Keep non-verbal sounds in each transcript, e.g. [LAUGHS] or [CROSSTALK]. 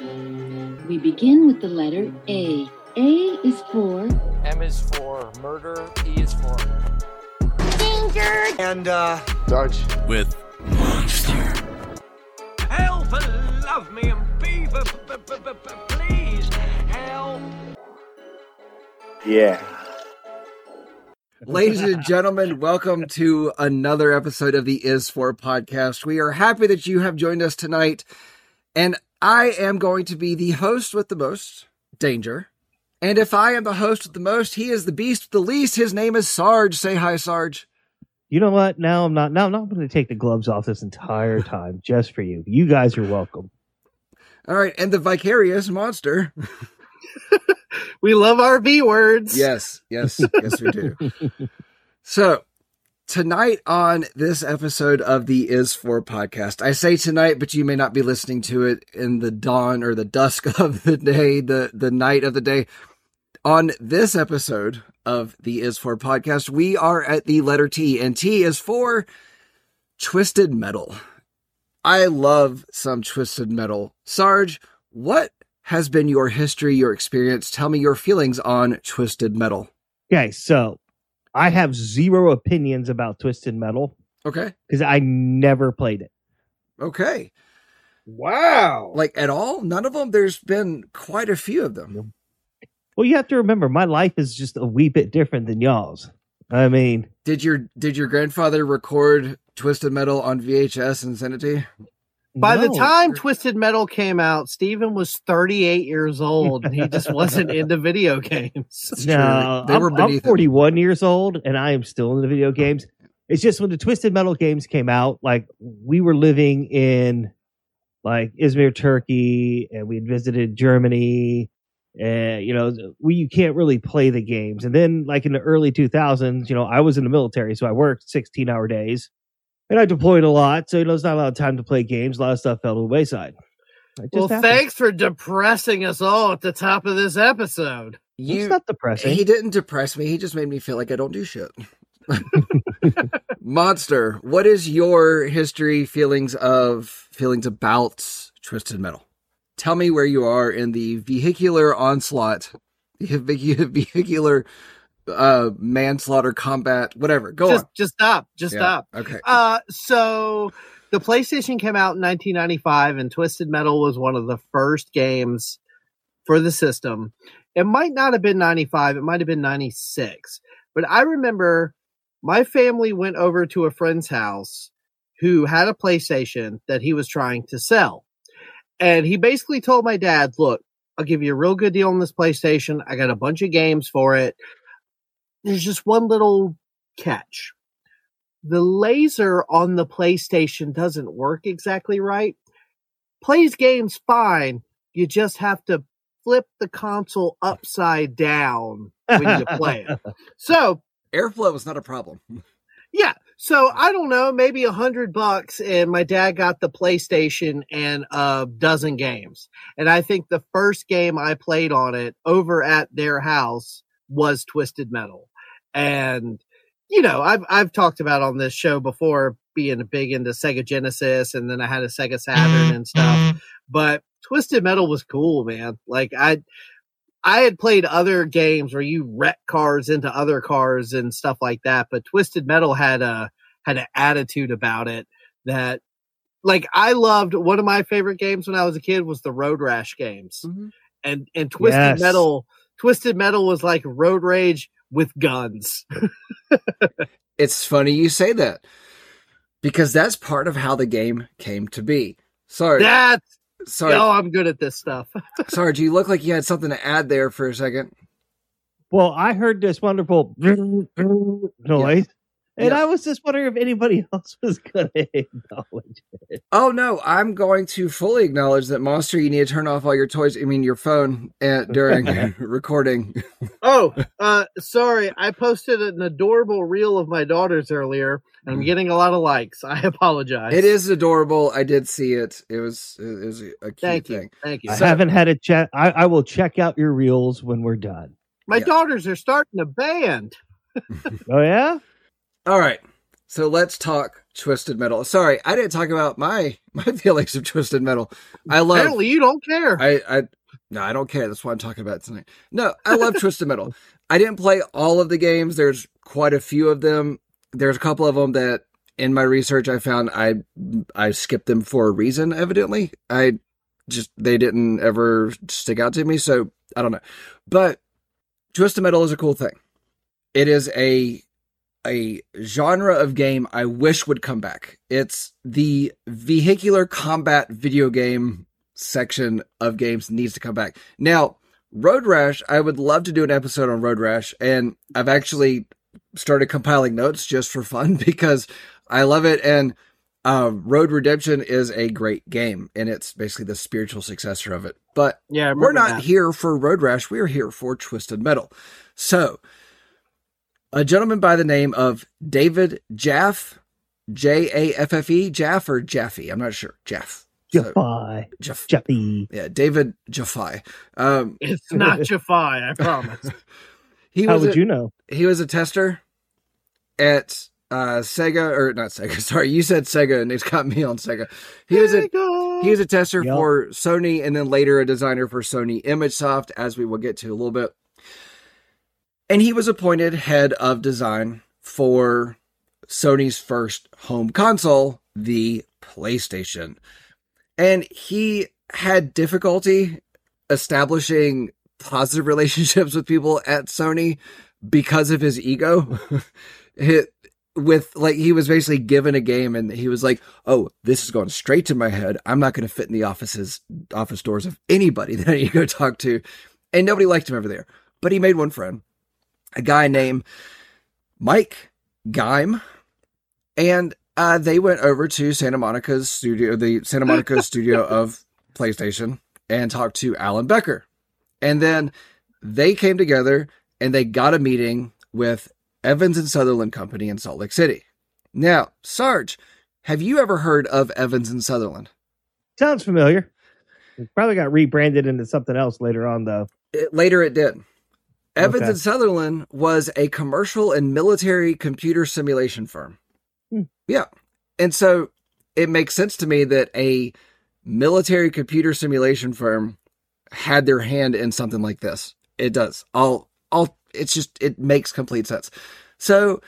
We begin with the letter A. A is for M is for murder. E is for Danger! And, uh, Sarge. with Monster. help. Love me and be, b- b- b- b- b- please help. Yeah. Ladies and gentlemen, welcome to another episode of the Is For podcast. We are happy that you have joined us tonight, and I am going to be the host with the most danger. And if I am the host with the most, he is the beast with the least. His name is Sarge. Say hi, Sarge. You know what? Now I'm not. Now I'm not going to take the gloves off this entire time [LAUGHS] just for you. You guys are welcome. All right, and the vicarious monster. [LAUGHS] we love our V words. Yes, yes, [LAUGHS] yes, we do. So, tonight on this episode of the Is For podcast, I say tonight, but you may not be listening to it in the dawn or the dusk [LAUGHS] of the day, the, the night of the day. On this episode of the Is For podcast, we are at the letter T, and T is for Twisted Metal. I love some Twisted Metal. Sarge, what has been your history, your experience? Tell me your feelings on Twisted Metal. Okay, so I have zero opinions about Twisted Metal Okay. because I never played it. Okay. Wow. Like at all? None of them? There's been quite a few of them. Well, you have to remember, my life is just a wee bit different than y'all's. I mean, Did your did your grandfather record Twisted Metal on VHS and send it to you? By the time Twisted Metal came out, Steven was 38 years old and he just [LAUGHS] wasn't into video games. No. They were I'm, I'm beneath him. 41 years old and I am still into video games. It's just when the Twisted Metal games came out, like we were living in like Izmir, Turkey, and we had visited Germany. And you know, we you can't really play the games. And then, like in the early 2000s, you know, I was in the military, so I worked 16 hour days, and I deployed a lot. So you know, it's not a lot of time to play games. A lot of stuff fell to the wayside. Well, happened. thanks for depressing us all at the top of this episode. You it's not depressing. he didn't depress me, he just made me feel like I don't do shit. [LAUGHS] Monster, what is your history, feelings of feelings about Twisted Metal? Tell me where you are in the vehicular onslaught, vehicu- [LAUGHS] vehicular uh manslaughter combat, whatever. Go just on. just stop. Just Yeah, stop. Okay. Uh so the PlayStation came out in 1995 and Twisted Metal was one of the first games for the system. It might not have been 95, it might have been 96. But I remember my family went over to a friend's house who had a PlayStation that he was trying to sell. And he basically told my dad, "Look, I'll give you a real good deal on this PlayStation. I got a bunch of games for it. There's just one little catch the laser on the PlayStation doesn't work exactly right. Plays games fine. You just have to flip the console upside down when you play it. [LAUGHS] So, Airflow is not a problem. yeah. So I don't know, maybe a hundred bucks and my dad got the PlayStation and a dozen games. And I think the first game I played on it over at their house was Twisted Metal. And you know, I've I've talked about on this show before being big into Sega Genesis and then I had a Sega Saturn and stuff. But Twisted Metal was cool, man. Like I I had played other games where you wreck cars into other cars and stuff like that, but Twisted Metal had a had an attitude about it that like I loved one of my favorite games when I was a kid was the Road Rash games. Mhm. And and Twisted Yes. Metal Twisted Metal was like Road Rage with guns. [LAUGHS] It's funny you say that because that's part of how the game came to be. Sorry, That's sorry, oh, I'm good at this stuff. [LAUGHS] Sarge. You look like you had something to add there for a second. Well, I heard this wonderful [LAUGHS] noise, and Yeah. I was just wondering if anybody [LAUGHS] else was going to acknowledge it. Oh no, I'm going to fully acknowledge that Monster. You need to turn off all your toys. I mean, your phone uh, during [LAUGHS] [LAUGHS] recording. Oh, uh, sorry. I posted an adorable reel of my daughters earlier, and I'm getting a lot of likes. I apologize. It is adorable. I did see it. It was it was a cute Thank you. thing. Thank you. I So- haven't had a check. I, I will check out your reels when we're done. my yeah. daughters are starting a band. Oh yeah, All right. So let's talk Twisted Metal. Sorry, I didn't talk about my [LAUGHS] my feelings of Twisted Metal. I love Apparently, you don't care. I, I no, I don't care. That's what I'm talking about tonight. No, I love [LAUGHS] Twisted Metal. I didn't play all of the games. There's quite a few of them. There's a couple of them that in my research I found I I skipped them for a reason. Evidently, I just they didn't ever stick out to me. So I don't know. But Twisted Metal is a cool thing. It is a a genre of game I wish would come back. It's the vehicular combat video game section of games needs to come back. Now, Road Rash, I would love to do an episode on Road Rash, and I've actually started compiling notes just for fun [LAUGHS] because I love it. And uh, Road Redemption is a great game, and it's basically the spiritual successor of it. But yeah, we're not that. here for Road Rash. We're here for Twisted Metal. So, a gentleman by the name of David Jaff, J A F F E, Jaff or Jaffe, I'm not sure. Jaff. So, Jaffi. Jaff. Jaffi. Yeah, David Jaffe. Um, It's not [LAUGHS] Jafai, I promise. he How was would a, you know? he was a tester at uh, Sega or not Sega. [LAUGHS] Sorry, you said Sega, and it's got me on Sega. He was a he was a tester Yup. for Sony, and then later a designer for Sony ImageSoft, as we will get to a little bit. And he was appointed head of design for Sony's first home console, the PlayStation. And he had difficulty establishing positive [LAUGHS] relationships with people at Sony because of his ego. [LAUGHS] It- with like he was basically given a game and he was like, "Oh, this is going straight to my head. I'm not going to fit in the offices office doors of anybody [LAUGHS] that I need to go talk to." And nobody liked him over there. But he made one friend, a guy named Mike Giam, and uh, they went over to Santa Monica's studio, the Santa Monica [LAUGHS] studio of PlayStation, and talked to Alan Becker. And then they came together and they got a meeting with Evans and Sutherland Company in Salt Lake City. Now, Sarge, have you ever heard of Evans and Sutherland? Sounds familiar. It probably got rebranded into something else later on, though. It, later it did. Evans Okay. and Sutherland was a commercial and military computer simulation firm. Hmm. Yeah. And so it makes sense to me that a military computer simulation firm had their hand in something like this. It does. I'll I'll it's just it makes complete sense. So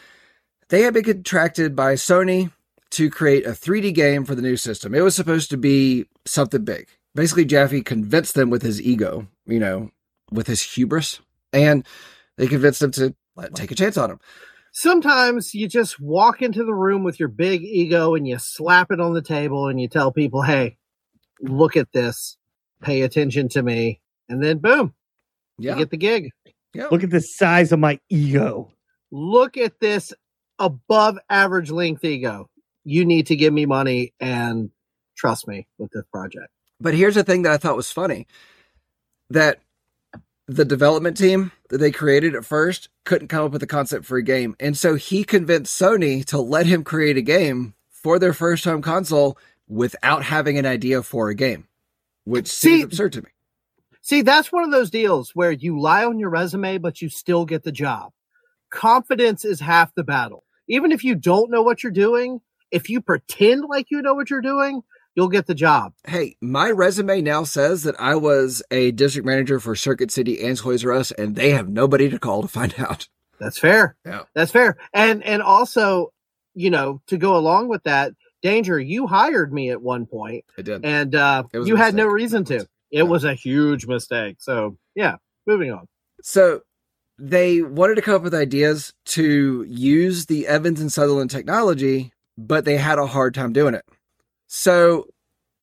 they had been contracted by Sony to create a 3D game for the new system. It was supposed to be something big. Basically, Jaffe convinced them with his ego, you know, with his hubris, and they convinced him to let, take a chance on him. Sometimes you just walk into the room with your big ego and you slap it on the table and you tell people, hey, look at this, pay attention to me. And then boom, Yeah. you get the gig. yeah. Look at the size of my ego. Look at this above average length ego. You need to give me money and trust me with this project. But here's the thing that I thought was funny that the development team that they created at first couldn't come up with a concept for a game. And so he convinced Sony to let him create a game for their first home console without having an idea for a game, which seems absurd to me. See, that's one of those deals where you lie on your resume, but you still get the job. Confidence is half the battle. Even if you don't know what you're doing, if you pretend like you know what you're doing, you'll get the job. Hey, my resume now says that I was a district manager for Circuit City and Toys R Us, and they have nobody to call to find [LAUGHS] out. That's fair. Yeah. That's fair. And and also, you know, to go along with that, Danger, you hired me at one point I did. and uh you had no reason to. It Yeah. was a huge mistake. So, yeah, moving on. So they wanted to come up with ideas to use the Evans and Sutherland technology, but they had a hard time doing it. So,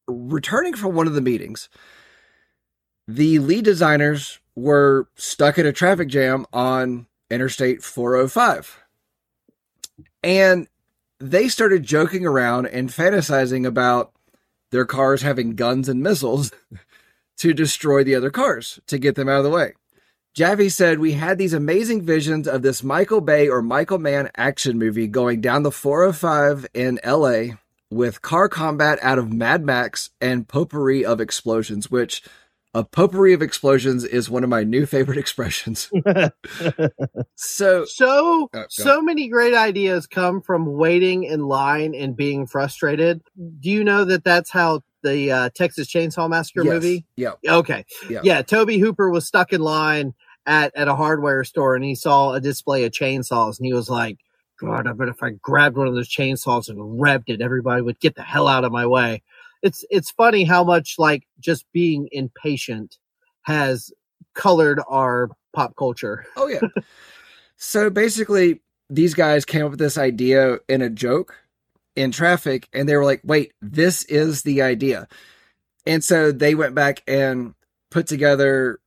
returning from one of the meetings, the lead designers were stuck in a traffic jam on Interstate 405. And they started joking around and fantasizing about their cars having guns and missiles [LAUGHS] to destroy the other cars to get them out of the way. Jaffe said, We had these amazing visions of this Michael Bay or Michael Mann action movie going down the 405 in LA with car combat out of Mad Max and potpourri of explosions, which A potpourri of explosions is one of my new favorite [LAUGHS] expressions. So, So go. so many great ideas come from waiting in line and being frustrated. Do you know that that's how the uh, Texas Chainsaw Massacre yes, movie? Yeah. Okay. Yeah. Yeah. Tobe Hooper was stuck in line at, at a hardware store and he saw a display of chainsaws and he was like, God, I bet if I grabbed one of those chainsaws and revved it, everybody would get the hell out of my way. It's it's funny how much like just being impatient has colored our pop culture. Oh yeah. so basically, these guys came up with this idea in a joke in traffic, and they were like, "Wait, this is the idea." And so they went back and put together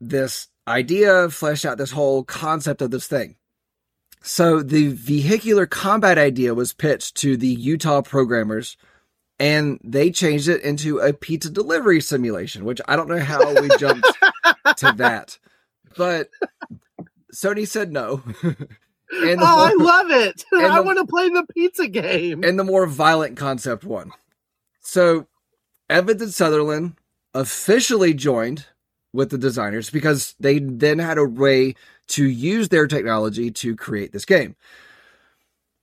this idea, fleshed out this whole concept of this thing. So the vehicular combat idea was pitched to the Utah programmers, and they changed it into a pizza delivery simulation, which I don't know how we [LAUGHS] jumped to that, but Sony said no. [LAUGHS] and oh, I love it. [LAUGHS] I the- want to play the pizza game. and the more violent concept won. So Evans and Sutherland officially joined with the designers because they then had a way to use their technology to create this game.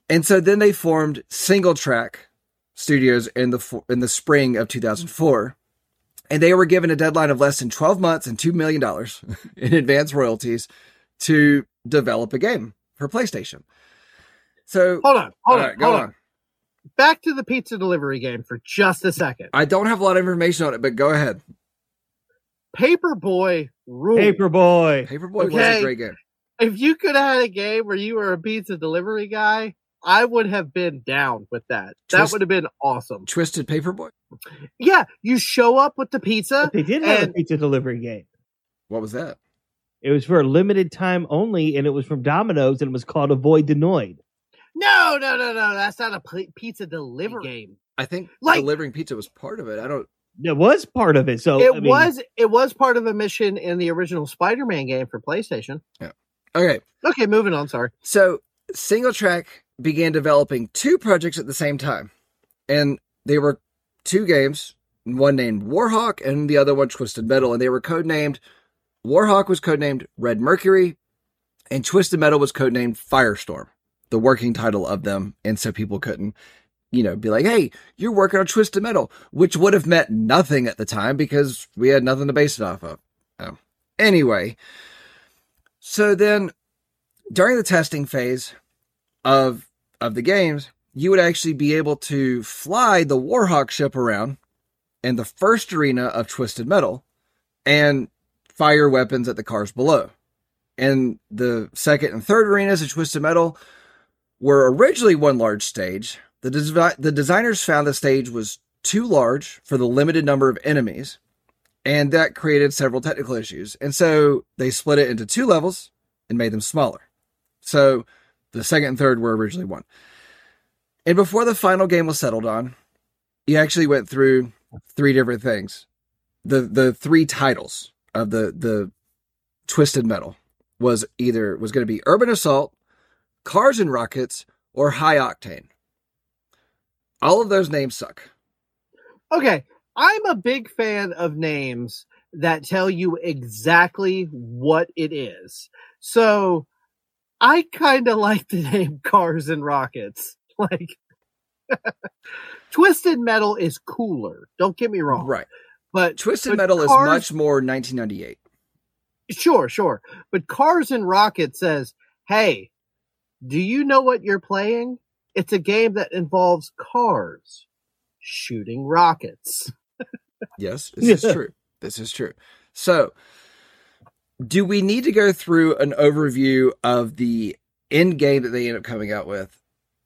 And so then they formed SingleTrac Studios in the in the spring of 2004. And they were given a deadline of less than 12 months and $2 million [LAUGHS] in advance royalties to develop a game for PlayStation. So, hold on, hold on, hold on. on. Back to the pizza delivery game for just a second. I don't have a lot of information on it, but go ahead. Paperboy rule. Paperboy. Paperboy was a great game. If you could have had a game where you were a pizza delivery guy, I would have been down with that. That would have been awesome. Twisted Paperboy. Yeah, you show up with the pizza. But they did have and- a pizza delivery game. What was that? It was for a limited time only, and it was from Domino's, and it was called Avoid the Noid. No, no, no, no. That's not a pizza delivery game. I think Like- delivering pizza was part of it. I don't. It was part of it. So it I mean, was it was part of a mission in the original Spider-Man game for PlayStation. Yeah. Okay, Okay, moving on. Sorry. so SingleTrac began developing two projects at the same time, and they were two games. One named Warhawk, and the other one Twisted Metal, and they were codenamed. Warhawk was codenamed Red Mercury, and Twisted Metal was codenamed Firestorm, the working title of them, and so people couldn't, you know, be like, "Hey, you're working on Twisted Metal," which would have meant nothing at the time because we had nothing to base it off of. Oh. Anyway, so then during the testing phase of of the games, you would actually be able to fly the Warhawk ship around in the first arena of Twisted Metal and fire weapons at the cars below. And the second and third arenas of Twisted Metal were originally one large stage. The, desi- the designers found the stage was too large for the limited number of enemies, and that created several technical issues. And so they split it into two levels and made them smaller. So the second and third were originally one. And before the final game was settled on, you actually went through three different things. The the three titles of the the Twisted Metal was either was going to be Urban Assault, Cars and Rockets, or High Octane. All of those names suck. Okay, I'm a big fan of names that tell you exactly what it is. So I kind of [LAUGHS] like the name Cars and Rockets. [LAUGHS] Like [LAUGHS] Twisted Metal is cooler. Don't get me wrong. Right. But Twisted but Metal is much more 1998. Sure, sure. But Cars and Rockets says, "Hey, do you know what you're playing? It's a game that involves cars shooting rockets." Yes, this is true. This is true. So, do we need to go through an overview of the end game that they end up coming out with,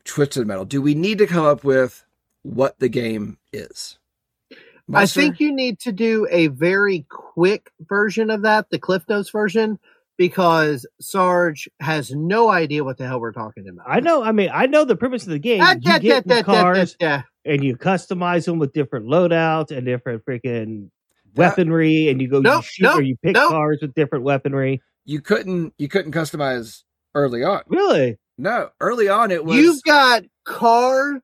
Twisted Metal? Do we need to come up with what the game is? I think you need to do a very quick version of that, the Cliff Notes version, because Sarge has no idea what the hell we're talking about. I know. I mean, I know the premise of the game. Ah, You da, get da, the da, da, cars da, da. and you customize them with different loadouts and different freaking That- weaponry, and you go you shoot nope, or you pick nope. cars with different weaponry. you couldn't you couldn't customize early on. Really? No, early on it was You've got car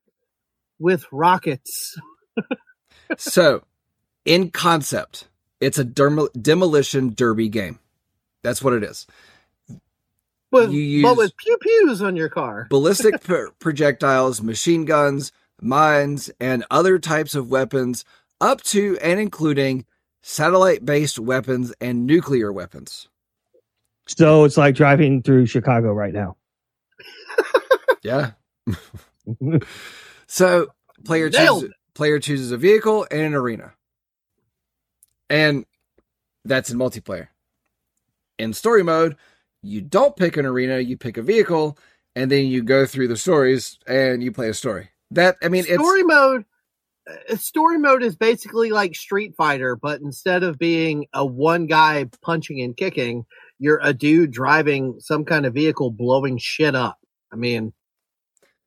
with rockets. [LAUGHS] so in concept It's a dermo- demolition derby game. That's what it is. With, You but use- with pew pews on your car. [LAUGHS] ballistic pro- projectiles, machine guns, mines, and other types of weapons, up to and including satellite based weapons and nuclear weapons. So it's like driving through Chicago right now. [LAUGHS] Yeah. [LAUGHS] So player Nailed chooses player chooses a vehicle and an arena. And that's in multiplayer. In story mode, you don't pick an arena, you pick a vehicle, and then you go through the stories and you play a story. That I mean story it's mode. uh, Story mode is basically like Street Fighter, but instead of being a one guy punching and kicking, you're a dude driving some kind of vehicle blowing shit up. I mean,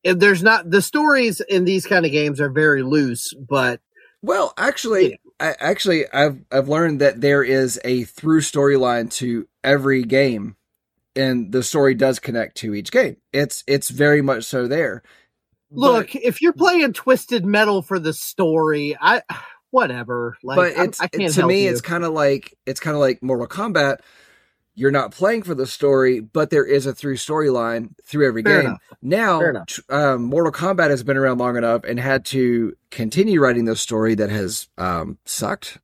if there's not the stories in these kind of games are very loose, but Well, actually, I, actually, I've I've learned that there is a through storyline to every game, and the story does connect to each game. It's it's very much so there. look, if you're playing Twisted Metal for the story, I [SIGHS] whatever. Like, but it's I can't to me, you. it's kind of like it's kind of like Mortal Kombat. You're not playing for the story, but there is a through storyline through every Fair game. enough. Now, enough. um, Mortal Kombat has been around long enough and had to continue writing this story that has um, sucked.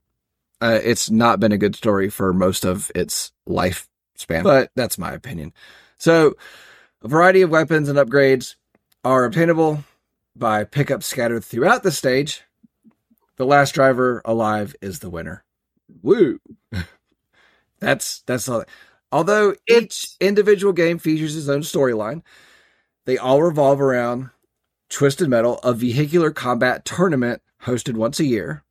Uh, it's not been a good story for most of its lifespan, but that's my opinion. So, a variety of weapons and upgrades are obtainable by pickups scattered throughout the stage. The last driver alive is the winner. Woo! [LAUGHS] that's that's all. Although each individual game features its own storyline, they all revolve around Twisted Metal, a vehicular combat tournament hosted once a year.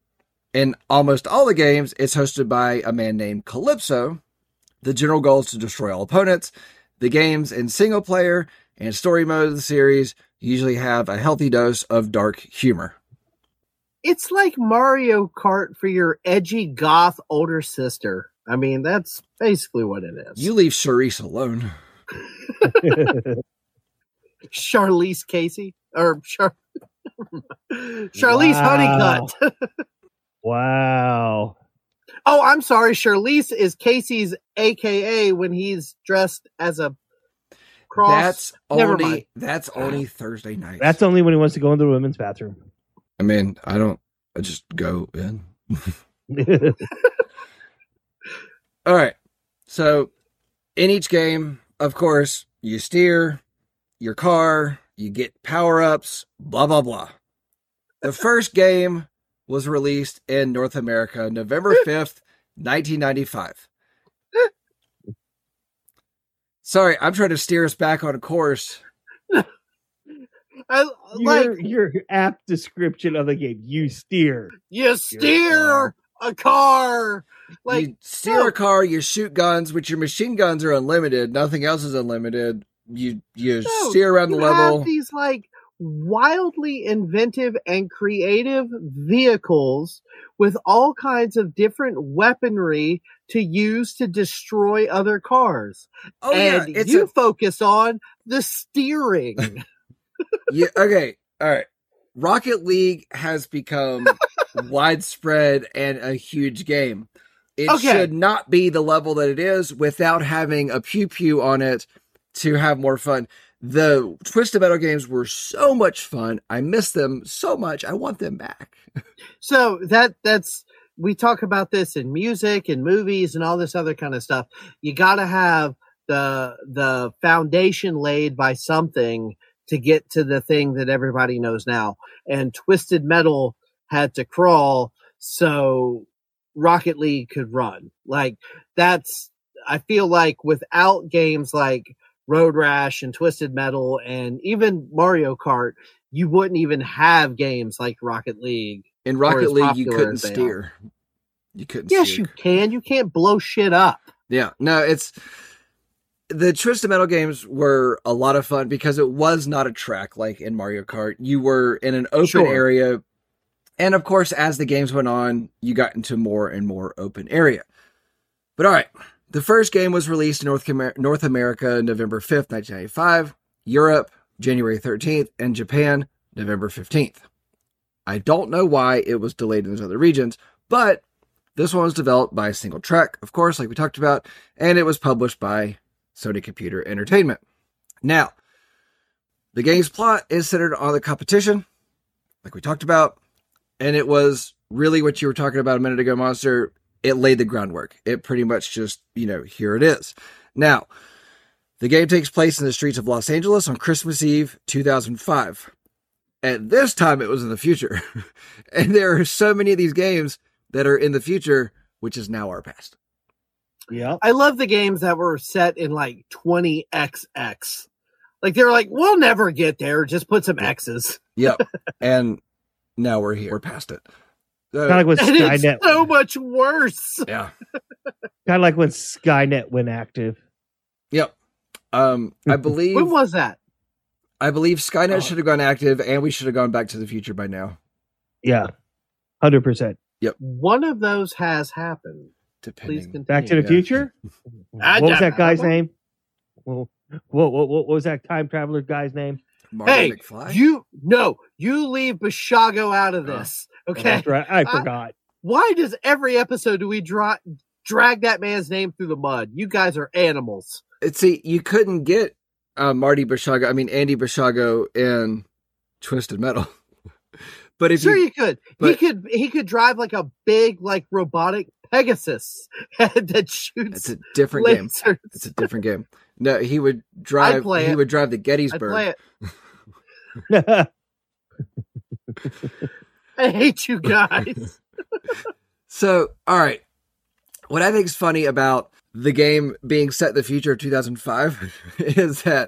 In almost all the games, it's hosted by a man named Calypso. The general goal is to destroy all opponents. The games in single player and story mode of the series usually have a healthy dose of dark humor. it's like Mario Kart for your edgy goth older sister. I mean, that's basically what it is. You leave Charisse alone. [LAUGHS] Charlize Casey or Char- [LAUGHS] Charlize Wow. Honeycutt. [LAUGHS] wow. oh, I'm sorry. Charlize is Casey's AKA when he's dressed as a cross. That's Never only mind. that's only Thursday night. That's only when he wants to go into the women's bathroom. I mean, I don't. I just go in. All right. So, in each game, of course, you steer your car, you get power ups, blah, blah, blah. The first game was released in North America November [LAUGHS] 5th, 1995. Sorry, I'm trying to steer us back on a course. I, like your, your app description of the game, you steer. you steer a car. Like you no. a car, you shoot guns, which your machine guns are unlimited. Nothing else is unlimited. You you No, steer around the you level. Have these like wildly inventive and creative vehicles with all kinds of different weaponry to use to destroy other cars. oh yeah, and it's you a focus on the steering. [LAUGHS] yeah, okay, all right. Rocket League has become [LAUGHS] widespread and a huge game. It Okay. should not be the level that it is without having a pew pew on it to have more fun. The Twisted Metal games were so much fun. I miss them so much. I want them back. so that that's we talk about this in music and movies and all this other kind of stuff. You got to have the the foundation laid by something to get to the thing that everybody knows now. And Twisted Metal had to crawl so Rocket League could run. Like that's I feel like without games like Road Rash and Twisted Metal and even Mario Kart, you wouldn't even have games like Rocket League. In Rocket League, you couldn't are. steer. You couldn't Yes, steer. you can. You can't blow shit up. Yeah, no, it's the Twisted Metal games were a lot of fun because it was not a track like in Mario Kart. You were in an open Sure. area, and of course, as the games went on, you got into more and more open area. But all right, the first game was released in North North America November fifth, nineteen ninety five, Europe January thirteenth, and Japan November fifteenth. I don't know why it was delayed in those other regions, but This one was developed by a SingleTrac, of course, like we talked about, and it was published by Sony Computer Entertainment. Now, the game's plot is centered on the competition, like we talked about, and it was really what you were talking about a minute ago, Monster. It laid the groundwork. It pretty much just, you know, here it is. Now, the game takes place in the streets of Los Angeles on Christmas Eve 2005. At this time, it was in the future. [LAUGHS] and there are so many of these games that are in the future, which is now our past. Yep. I love the games that were set in like 20XX. Like they're like, we'll never get there. Just put some X's. Yep. [LAUGHS] and now we're here. We're past it. So, Kind of like when Skynet. so much worse. [LAUGHS] yeah. Kind of like when Skynet went active. Yep. Um, I [LAUGHS] believe When was that? I believe Skynet Oh. should have gone active, and we should have gone back to the future by now. Yeah, hundred percent. Yep. One of those has happened. Please Depending. continue. Back to the Yeah. Future. [LAUGHS] What was that guy's name? Well, what, what, what was that time traveler guy's name? Marty Hey, McFly. You no, you leave Bashago out of Oh. this. Okay. That's right. I I- forgot. Why does every episode do we dra- drag that man's name through the mud? You guys are animals. It's- See, you couldn't get uh, Marty Bashago. I mean Andy Bashago in Twisted Metal. [LAUGHS] but if sure you, you could. he could he could drive like a big like robotic Pegasus [LAUGHS] that shoots. it's a different game. It's a different game. No, he would drive. He it. would drive the Gettysburg. it. [LAUGHS] I hate you guys. [LAUGHS] So, all right. What I think is funny about the game being set in the future of 2005 is that,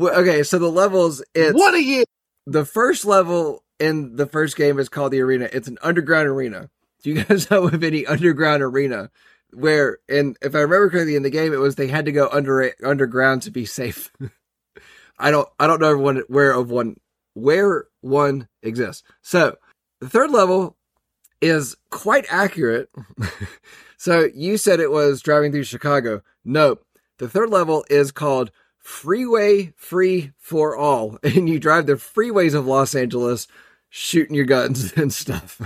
okay, so the levels, it's what a year! the first level in the first game is called the arena. It's an underground arena. Do you guys [LAUGHS] know of any underground arena where, and if I remember correctly in the game, it was they had to go under underground to be safe. [LAUGHS] I don't, I don't know where of one where one exists. So the third level is quite accurate. [LAUGHS] so you said it was driving through Chicago. Nope. The third level is called Freeway Free for All, and you drive the freeways of Los Angeles, shooting your guns and stuff.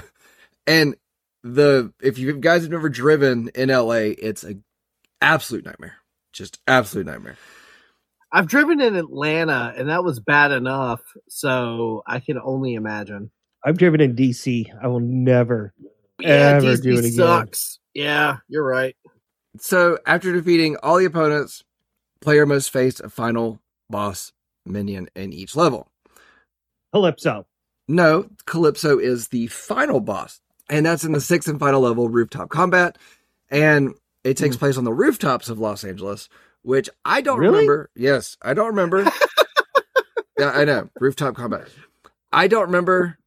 And the if you guys have never driven in LA, it's a absolute nightmare. Just absolute nightmare. I've driven in Atlanta, and that was bad enough. So I can only imagine. I've driven in DC. I will never. Yeah, Ever DC do it again. sucks. Yeah, you're right. So after defeating all the opponents, player must face a final boss minion in each level. Calypso. No, Calypso is the final boss, and that's in the sixth and final level, Rooftop Combat, and it takes hmm. place on the rooftops of Los Angeles, which I don't Really? remember. Yes, I don't remember. [LAUGHS] yeah, I know Rooftop Combat. I don't remember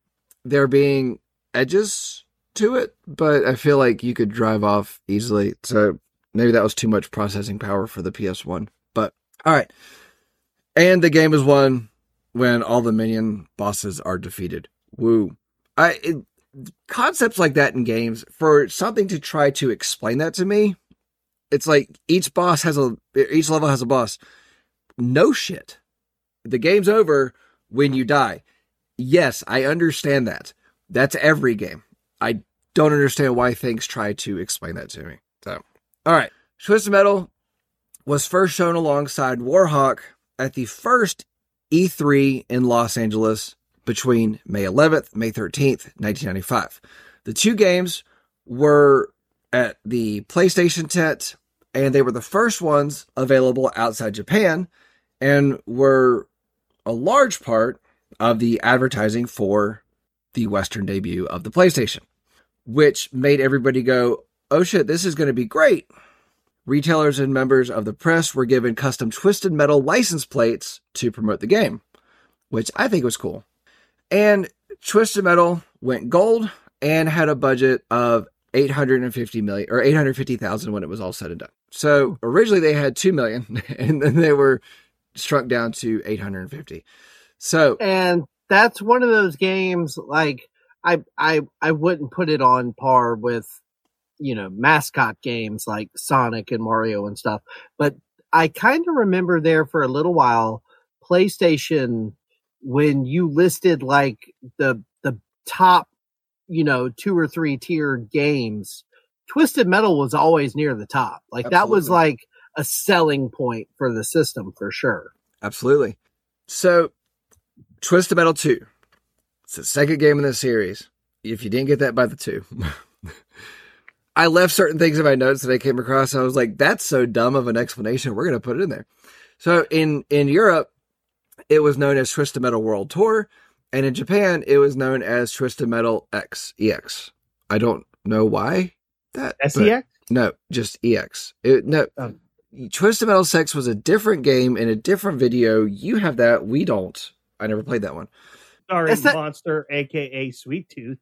there being edges to it, but I feel like you could drive off easily. So maybe that was too much processing power for the PS1. But all right, and the game is won when all the minion bosses are defeated. Woo. I it, concepts like that in games for something to try to explain that to me. It's like each boss has a each level has a boss. No shit. The game's over when you die. Yes, I understand that. That's every game. I don't understand why things try to explain that to me. So, all right. Twisted Metal was first shown alongside Warhawk at the first E3 in Los Angeles between May 11th, May 13th, 1995. The two games were at the PlayStation tent, and they were the first ones available outside Japan and were a large part of the advertising for the Western debut of the PlayStation, which made everybody go, oh shit, this is going to be great. Retailers and members of the press were given custom Twisted Metal license plates to promote the game, which I think was cool. And Twisted Metal went gold and had a budget of 850 million or 850,000 when it was all said and done. So originally they had 2 million [LAUGHS] and then they were struck down to 850. So and that's one of those games like I I I wouldn't put it on par with you know mascot games like Sonic and Mario and stuff, but I kind of remember there for a little while PlayStation when you listed like the the top you know two or three tier games Twisted Metal was always near the top. Like that was like a selling point for the system for sure. Absolutely. So, Twisted Metal 2. It's the second game in the series. If you didn't get that by the two, [LAUGHS] I left certain things in my notes that I came across. I was like, that's so dumb of an explanation. We're going to put it in there. So, in, in Europe, it was known as Twisted Metal World Tour. And in Japan, it was known as Twisted Metal X EX. I don't know why that. but- SEX? no, just EX. It, no, Oh. Twisted Metal 6 was a different game in a different video. You have that. We don't. I never played that one. Starring Is that- Monster, aka Sweet Tooth.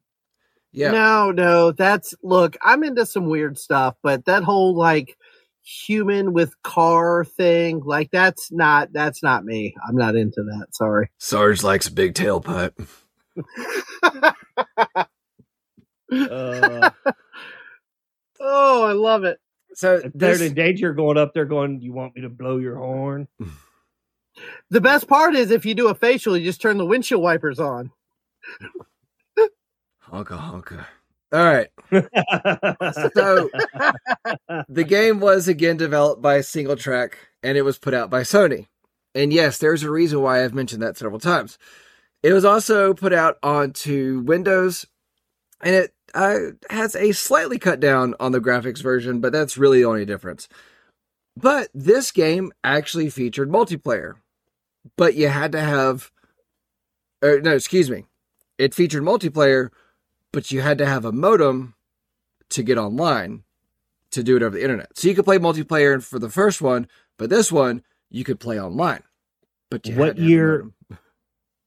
Yeah. No, no, that's look, I'm into some weird stuff, but that whole like human with car thing, like that's not that's not me. I'm not into that. Sorry. [LAUGHS] Sarge likes a big tailpipe. Uh, [LAUGHS] oh, I love it. So if they're in danger going up there going, You want me to blow your horn? The best part is if you do a facial, you just turn the windshield wipers on. honka honka. All right. [LAUGHS] So the game was again developed by SingleTrac and it was put out by Sony. And yes, there's a reason why I've mentioned that several times. It was also put out onto Windows and it uh, has a slightly cut down on the graphics version, but that's really the only difference. But this game actually featured multiplayer, but you had to have, or no, excuse me, it featured multiplayer, but you had to have a modem to get online to do it over the internet. So you could play multiplayer for the first one, but this one you could play online. But What had to have a year-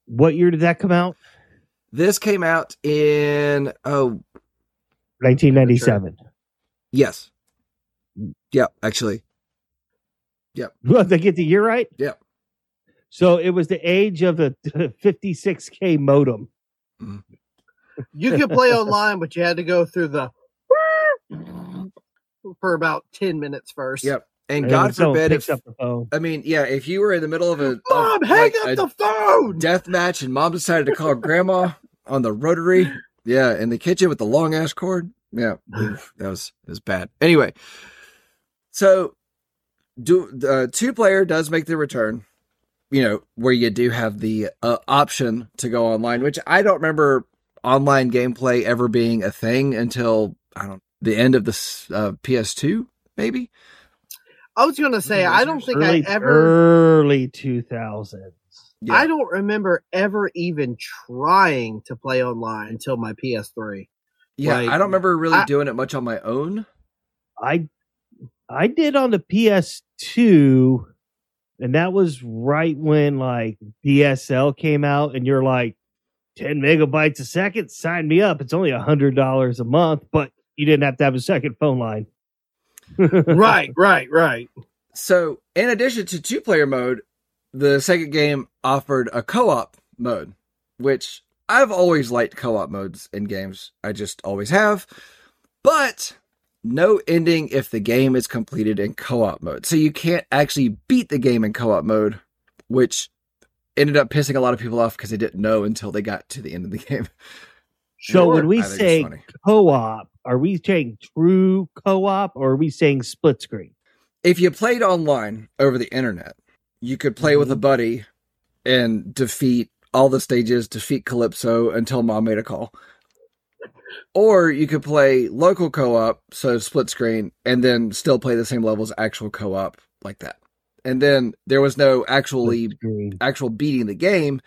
what year did that come out? This came out in oh 1997. yes, yeah, actually, Yep. [LAUGHS] Well, they get the year right? Yeah. So it was the age of the [LAUGHS] 56K modem. Mm-hmm. You could play online, but you had to go through the for about ten minutes first. yep. And And God forbid if up the phone. I mean, yeah, if you were in the middle of a of, Mom, hang like, up the phone. death match and mom decided to call grandma on the rotary, yeah, in the kitchen with the long ass cord, yeah, oof, that was that was bad. Anyway, so do uh, two player does make the return, you know, where you do have the uh, option to go online, which I don't remember online gameplay ever being a thing until I don't the end of the uh, PS2, maybe. I was gonna say I don't think early, I ever early 2000s. Yeah. I don't remember ever even trying to play online until my PS3. Yeah, Like, I don't remember really I- doing it much on my own. I I did on the PS2, and that was right when like DSL came out, and you're like 10 megabytes a second. Sign me up. It's only a hundred dollars a month, but you didn't have to have a second phone line. [LAUGHS] right, right, right. So, in addition to two player mode, the second game offered a co op mode, which I've always liked co op modes in games. I just always have. But no ending if the game is completed in co op mode. So, you can't actually beat the game in co op mode, which ended up pissing a lot of people off because they didn't know until they got to the end of the game. [LAUGHS] So Sure. when we I think it's say co-op, are we saying true co-op or are we saying split screen? if you played online over the internet, you could play with a Mm-hmm. buddy and defeat all the stages, defeat Calypso until mom made a call. Or you could play local co op, so split screen, and then still play the same levels actual co op like that. And then there was no actually mm. actual beating the game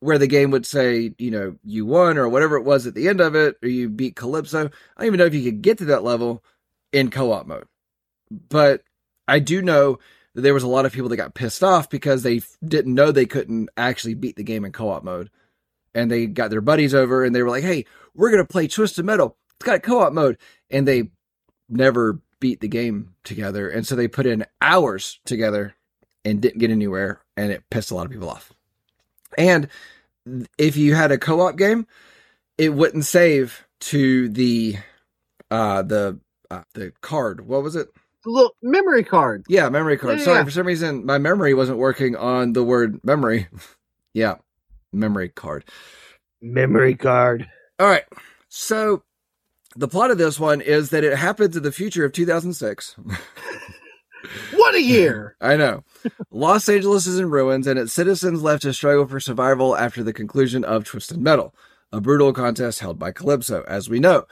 where the game would say, you know, you won or whatever it was at the end of it, or you beat Calypso. I don't even know if you could get to that level in co op mode. But I do know that there was a lot of people that got pissed off because they didn't know they couldn't actually beat the game in co op mode. And they got their buddies over and they were like, hey, we're going to play Twisted Metal. It's got co op mode. And they never beat the game together. And so they put in hours together and didn't get anywhere. And it pissed a lot of people off. And if you had a co op game, it wouldn't save to the uh the uh, the card. What was it? Look, memory card. Yeah, memory card. Yeah, Sorry, yeah. for some reason my memory wasn't working on the word memory. [LAUGHS] yeah, memory card. Memory card. All right. So the plot of this one is that it happens in the future of 2006. [LAUGHS] What a year! [LAUGHS] I know. Los Angeles is in ruins, and its citizens left to struggle for survival after the conclusion of Twisted Metal, a brutal contest held by Calypso, as we know.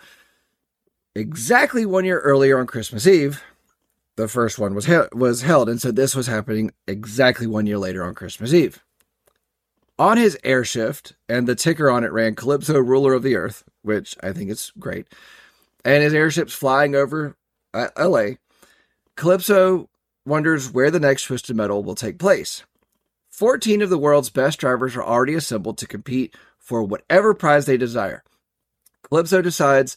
Exactly one year earlier on Christmas Eve, the first one was he- was held, and so this was happening exactly one year later on Christmas Eve. On his airshift, and the ticker on it ran Calypso, ruler of the earth, which I think is great. And his airship's flying over uh, LA. Calypso wonders where the next Twisted Metal will take place. 14 of the world's best drivers are already assembled to compete for whatever prize they desire. Calypso decides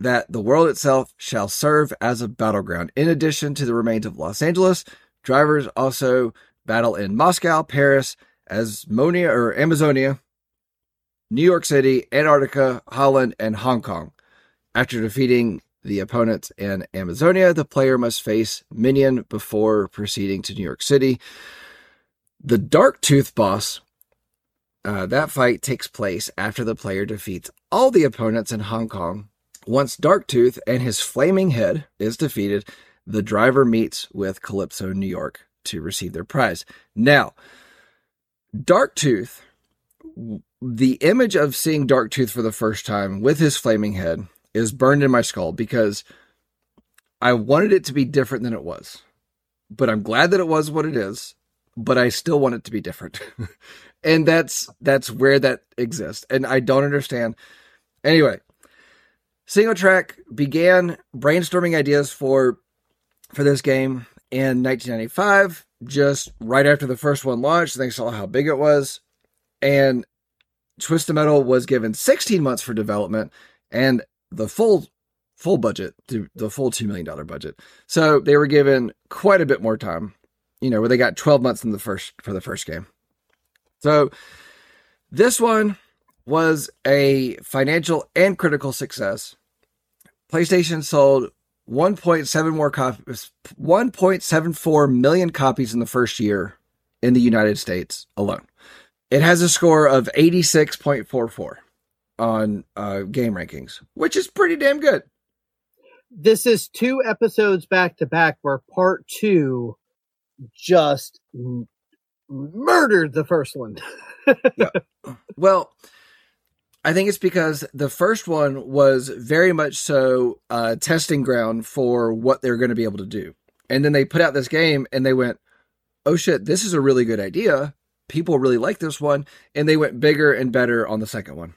that the world itself shall serve as a battleground. In addition to the remains of Los Angeles, drivers also battle in Moscow, Paris, Asmonia or Amazonia, New York City, Antarctica, Holland, and Hong Kong. After defeating the opponents in Amazonia, the player must face Minion before proceeding to New York City. The Dark Tooth boss, uh, that fight takes place after the player defeats all the opponents in Hong Kong. Once Darktooth and his flaming head is defeated, the driver meets with Calypso New York to receive their prize. Now, Darktooth, the image of seeing Darktooth for the first time with his flaming head is burned in my skull because I wanted it to be different than it was. But I'm glad that it was what it is, but I still want it to be different. [LAUGHS] and that's that's where that exists. And I don't understand. Anyway, SingleTrac began brainstorming ideas for for this game in 1995, just right after the first one launched. They saw how big it was, and Twist Twisted Metal was given 16 months for development and the full full budget, the full two million dollar budget. So they were given quite a bit more time. You know, where they got 12 months in the first for the first game. So this one was a financial and critical success. PlayStation sold 1.7 more copies, 1.74 million copies in the first year in the United States alone. It has a score of 86.44 on uh, GameRankings, which is pretty damn good. This is two episodes back to back where part two just m- murdered the first one. [LAUGHS] Well, I think it's because the first one was very much so a testing ground for what they're going to be able to do. And then they put out this game and they went, oh shit, this is a really good idea. People really like this one. And they went bigger and better on the second one.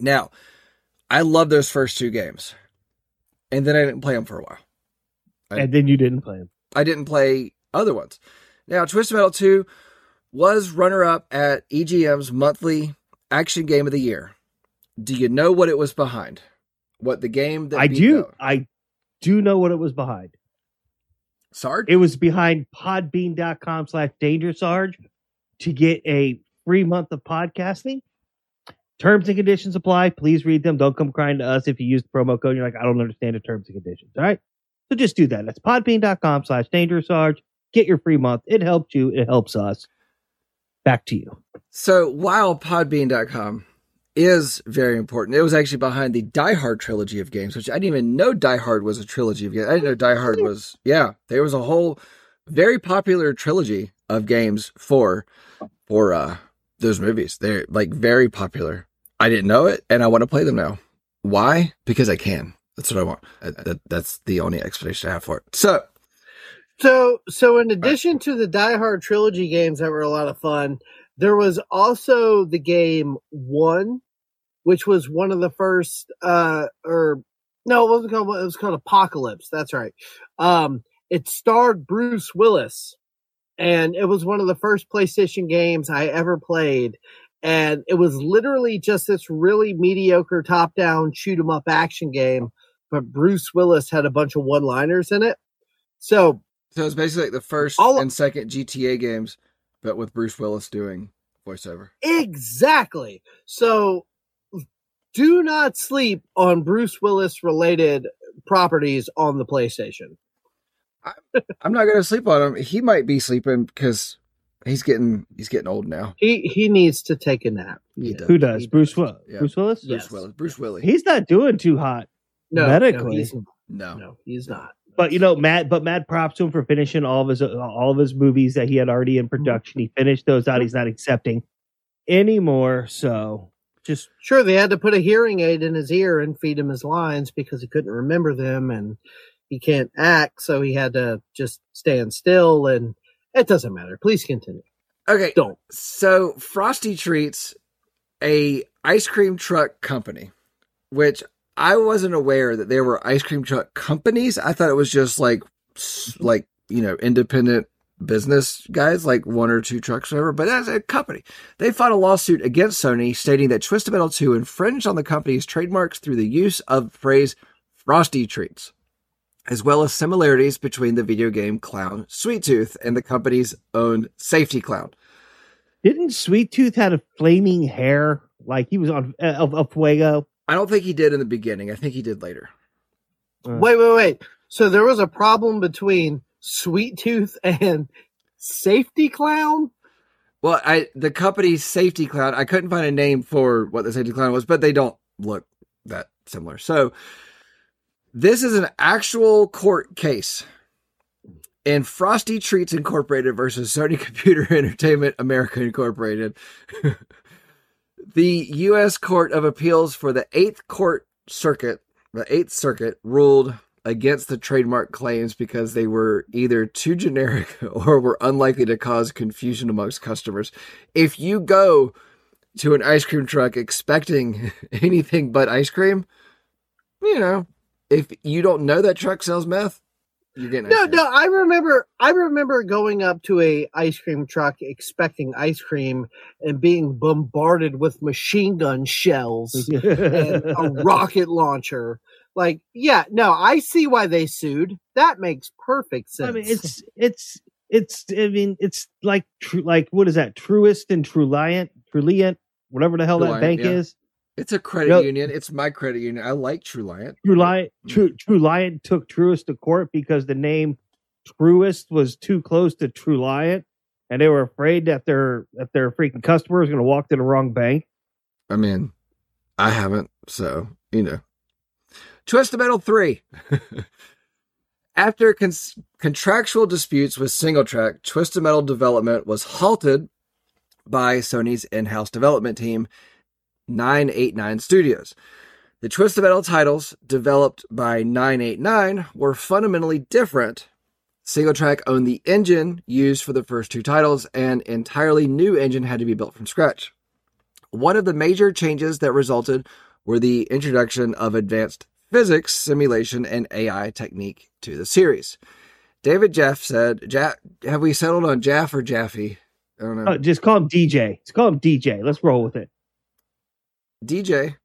Now, I love those first two games. And then I didn't play them for a while. I- and then you didn't play them. I didn't play other ones. Now, Twisted Metal 2 was runner up at EGM's monthly action game of the year. Do you know what it was behind? What the game that I do. the- I do know what it was behind. Sarge? It was behind podbean.com slash danger sarge to get a free month of podcasting. Terms and conditions apply. Please read them. Don't come crying to us if you use the promo code. and You're like, I don't understand the terms and conditions. All right. So just do that. That's podbean.com slash danger sarge. Get your free month. It helps you. It helps us. Back to you. So while podbean.com is very important, it was actually behind the Die Hard trilogy of games, which I didn't even know Die Hard was a trilogy of games. I didn't know Die Hard was, yeah, there was a whole very popular trilogy of games for, for, uh, those movies. They're like very popular. I didn't know it and I want to play them now. Why? Because I can. That's what I want. That, that- that's the only explanation I have for it. So, So, so in addition to the Die Hard trilogy games that were a lot of fun, there was also the game One, which was one of the first, uh, or no, it wasn't called. It was called Apocalypse. That's right. Um, it starred Bruce Willis, and it was one of the first PlayStation games I ever played. And it was literally just this really mediocre top-down shoot 'em up action game, but Bruce Willis had a bunch of one-liners in it. So so it's basically like the first All- and second GTA games, but with Bruce Willis doing voiceover. Exactly. So do not sleep on Bruce Willis related properties on the PlayStation. I'm not gonna sleep on him. He might be sleeping because he's getting he's getting old now. He he needs to take a nap. He Yeah. does. Who does? He Bruce Will. Yeah. Bruce Willis? Yeah. Bruce Willis. Bruce Willis. He's not doing too hot. No, Medically. no, he's, No. no, he's not. But you know, Matt. but Matt, props to him for finishing all of his all of his movies that he had already in production. He finished those out. He's not accepting anymore. So just Sure, they had to put a hearing aid in his ear and feed him his lines because he couldn't remember them and he can't act, so he had to just stand still. And it doesn't matter. Please continue. Okay. Don't. So Frosty Treats, a ice cream truck company, which I wasn't aware that there were ice cream truck companies. I thought it was just like, like you know, independent business guys, like one or two trucks, or whatever. But as a company, they filed a lawsuit against Sony, stating that Twisted Metal 2 infringed on the company's trademarks through the use of the phrase "Frosty Treats." As well as similarities between the video game clown Sweet Tooth and the company's own safety clown. didn't Sweet Tooth had a flaming hair like he was on uh, of, of Fuego. I don't think he did in the beginning. I think he did later. Uh, Wait, wait, wait. So there was a problem between Sweet Tooth and Safety Clown? Well, I the company's safety clown. I couldn't find a name for what the safety clown was, but they don't look that similar. So this is an actual court case in Frosty Treats Incorporated versus Sony Computer [LAUGHS] Entertainment America Incorporated. [LAUGHS] the U.S. Court of Appeals for the Eighth Court Circuit, the Eighth Circuit, ruled against the trademark claims because they were either too generic [LAUGHS] or were unlikely to cause confusion amongst customers. If you go to an ice cream truck expecting anything but ice cream, you know, if you don't know that truck sells meth, you're getting No, no, I remember I remember going up to a ice cream truck expecting ice cream and being bombarded with machine gun shells [LAUGHS] and a rocket launcher. Like, yeah, no, I see why they sued. That makes perfect sense. I mean, it's it's it's. I mean, it's like true. Like what is that? Truist and Truliant, Truliant, whatever the hell that bank yeah. is. It's a credit No. union. It's my credit union. I like True Truliant, True Truliant took Truist to court because the name Truist was too close to Truliant, and they were afraid that their that their freaking customer was going to walk to the wrong bank. I mean, I haven't, so you know. Twisted Metal 3. [LAUGHS] After cons- contractual disputes with SingleTrac, Twisted Metal development was halted by Sony's in house development team, 989 Studios. The Twisted Metal titles, developed by 989, were fundamentally different. SingleTrac owned the engine used for the first two titles, and entirely new engine had to be built from scratch. One of the major changes that resulted were the introduction of advanced physics, simulation, and AI technique to the series. David Jeff said, ja- Have we settled on Jaff or Jaffy? I don't know. Uh, just call him DJ. Just call him DJ. Let's roll with it. DJ.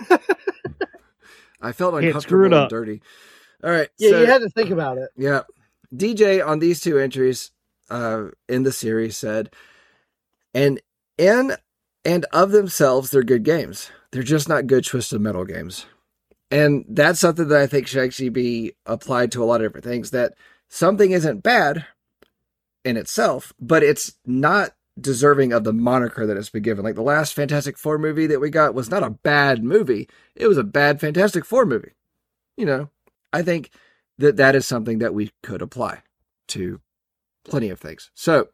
[LAUGHS] I felt uncomfortable screw and up. dirty. All right. yeah, so- you had to think about it. Yeah. DJ on these two entries uh, in the series said, and in and of themselves, they're good games. They're just not good Twisted Metal games. And that's something that I think should actually be applied to a lot of different things. That something isn't bad in itself, but it's not deserving of the moniker that it's been given. Like the last Fantastic Four movie that we got was not a bad movie. It was a bad Fantastic Four movie. You know, I think that that is something that we could apply to plenty of things. So,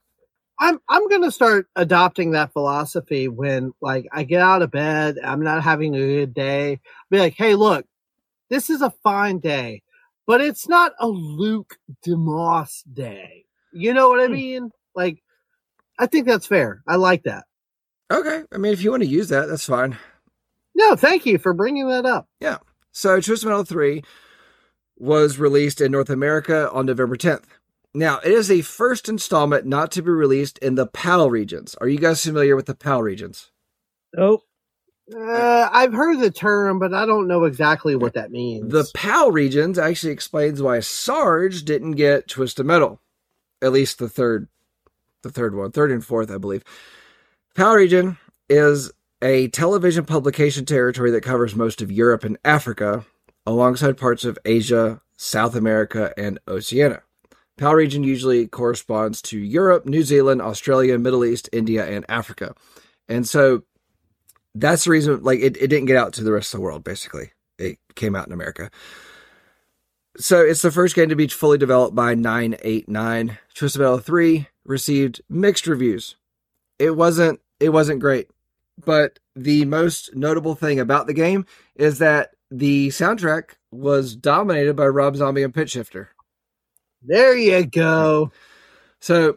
I'm I'm gonna start adopting that philosophy when like I get out of bed, I'm not having a good day. Be like, hey, look, this is a fine day, but it's not a Luke DeMoss day. You know what I Hmm. mean? Like, I think that's fair. I like that. okay, I mean, if you want to use that, that's fine. No, thank you for bringing that up. Yeah. So, Twisted Metal 3 was released in North America on November 10th. Now, it is a first installment not to be released in the PAL regions. Are you guys familiar with the PAL regions? Oh, Uh, I've heard the term, but I don't know exactly what that means. The PAL regions actually explains why Sarge didn't get Twisted Metal. At least the third the third one, third and fourth, I believe. PAL region is a television publication territory that covers most of Europe and Africa, alongside parts of Asia, South America, and Oceania. PAL region usually corresponds to Europe, New Zealand, Australia, Middle East, India, and Africa. And so that's the reason like it, it didn't get out to the rest of the world, basically. it came out in America. So it's the first game to be fully developed by 989. Twisted Metal 3 received mixed reviews. It wasn't it wasn't great. But the most notable thing about the game is that the soundtrack was dominated by Rob Zombie and Pitchshifter. There you go. So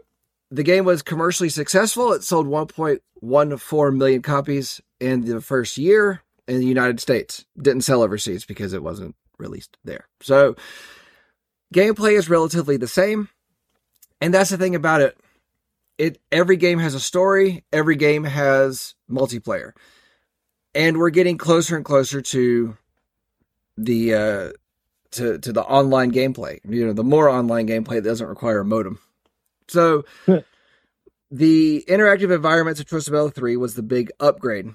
the game was commercially successful. It sold 1.14 million copies in the first year in the United States. Didn't sell overseas because it wasn't released there. So gameplay is relatively the same. And that's the thing about it. It every game has a story, every game has multiplayer. And we're getting closer and closer to the uh to to the online gameplay. You know, the more online gameplay that doesn't require a modem. So [LAUGHS] the interactive environments of Twisted Metal 3 was the big upgrade,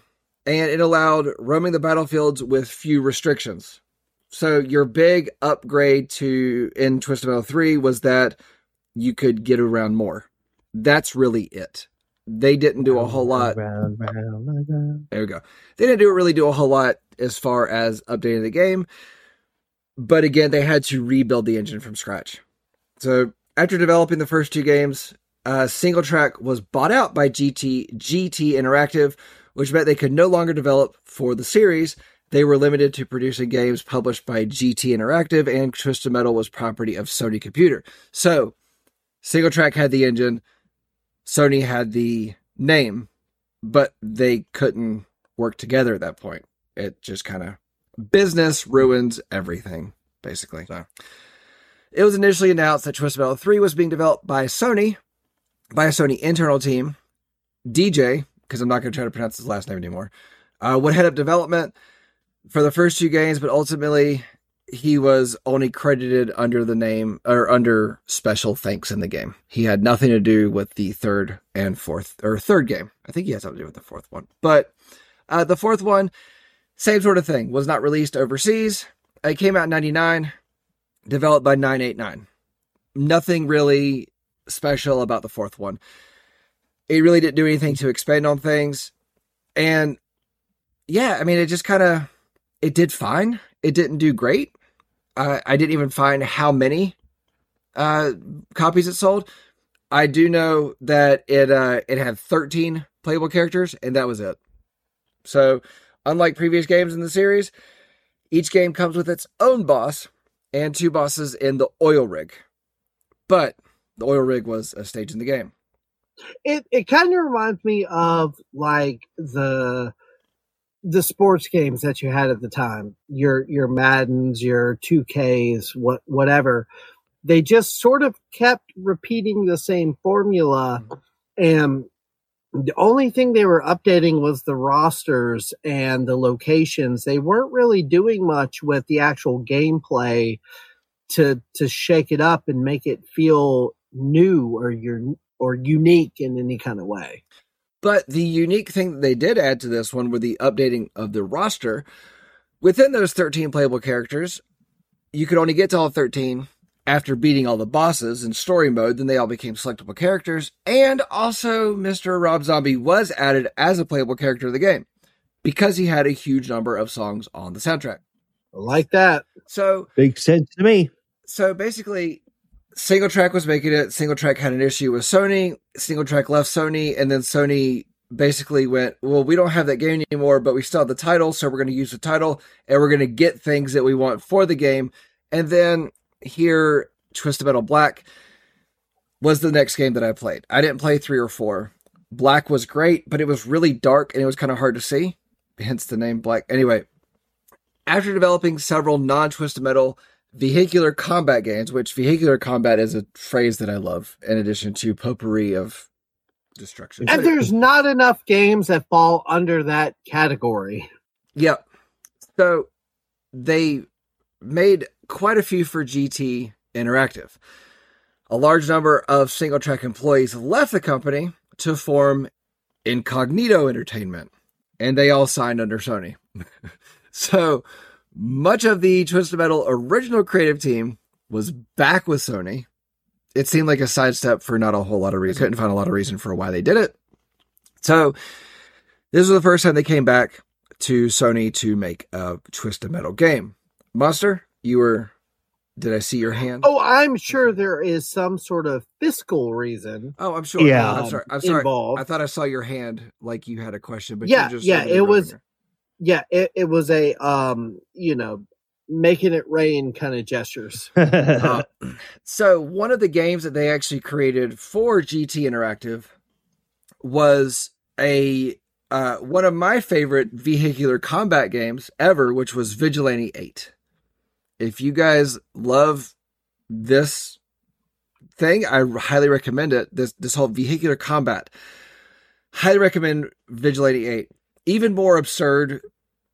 and it allowed roaming the battlefields with few restrictions. So your big upgrade to in Twisted Metal 3 was that you could get around more. That's really it. They didn't do a whole lot. There we go. They didn't do really do a whole lot as far as updating the game. But again, they had to rebuild the engine from scratch. So after developing the first two games, uh, SingleTrac was bought out by GT GT Interactive, which meant they could no longer develop for the series. They were limited to producing games published by GT Interactive, and Twisted Metal was property of Sony Computer. So, SingleTrac had the engine, Sony had the name, but they couldn't work together at that point. It just kind of business ruins everything, basically. So it was initially announced that Twisted Metal 3 was being developed by Sony, by a Sony internal team. DJ, because I'm not going to try to pronounce his last name anymore, uh, would head up development for the first two games, but ultimately he was only credited under the name or under special thanks in the game. He had nothing to do with the third and fourth or third game. I think he has something to do with the fourth one. But uh, the fourth one, same sort of thing, was not released overseas. It came out in 99, developed by 989. Nothing really special about the fourth one. It really didn't do anything to expand on things. And yeah, I mean, it just kind of, it did fine. It didn't do great. Uh, I didn't even find how many uh, copies it sold. I do know that it uh, it had 13 playable characters, and that was it. So, unlike previous games in the series, each game comes with its own boss and two bosses in the oil rig. But the oil rig was a stage in the game. It it kind of reminds me of like the the sports games that you had at the time. Your your Maddens, your 2Ks, what whatever. They just sort of kept repeating the same formula and the only thing they were updating was the rosters and the locations. They weren't really doing much with the actual gameplay to to shake it up and make it feel new or your or unique in any kind of way. But the unique thing that they did add to this one were the updating of the roster. Within those 13 playable characters, you could only get to all 13 after beating all the bosses in story mode, then they all became selectable characters. And also, Mr. Rob Zombie was added as a playable character of the game because he had a huge number of songs on the soundtrack. Like that. So, Big sense to me. so basically, SingleTrac was making it. SingleTrac had an issue with Sony. SingleTrac left Sony, and then Sony basically went, "Well, we don't have that game anymore, but we still have the title, so we're going to use the title, and we're going to get things that we want for the game." And then here, Twisted Metal Black was the next game that I played. I didn't play three or four. Black was great, but it was really dark and it was kind of hard to see, hence the name Black. Anyway, after developing several non Twisted Metal vehicular combat games, which vehicular combat is a phrase that I love, in addition to potpourri of destruction. And there's not enough games that fall under that category. Yep. So they made quite a few for GT Interactive. A large number of SingleTrac employees left the company to form Incognito Entertainment, and they all signed under Sony. [LAUGHS] so much of the Twisted Metal original creative team was back with Sony. It seemed like a sidestep for not a whole lot of reason. Couldn't find a lot of reason for why they did it. So this was the first time they came back to Sony to make a Twisted Metal game. Monster, you were. Did I see your hand? Oh, I'm sure there is some sort of fiscal reason. Oh, I'm sure. Yeah. I'm um, sorry. I'm sorry. Involved. I thought I saw your hand like you had a question, but Yeah, yeah, it was-. Yeah, it, it was a um, you know, making it rain kind of gestures. Uh, [LAUGHS] so one of the games that they actually created for GT Interactive was a uh, one of my favorite vehicular combat games ever, which was Vigilante Eight. If you guys love this thing, I highly recommend it. This this whole vehicular combat, highly recommend Vigilante Eight. Even more absurd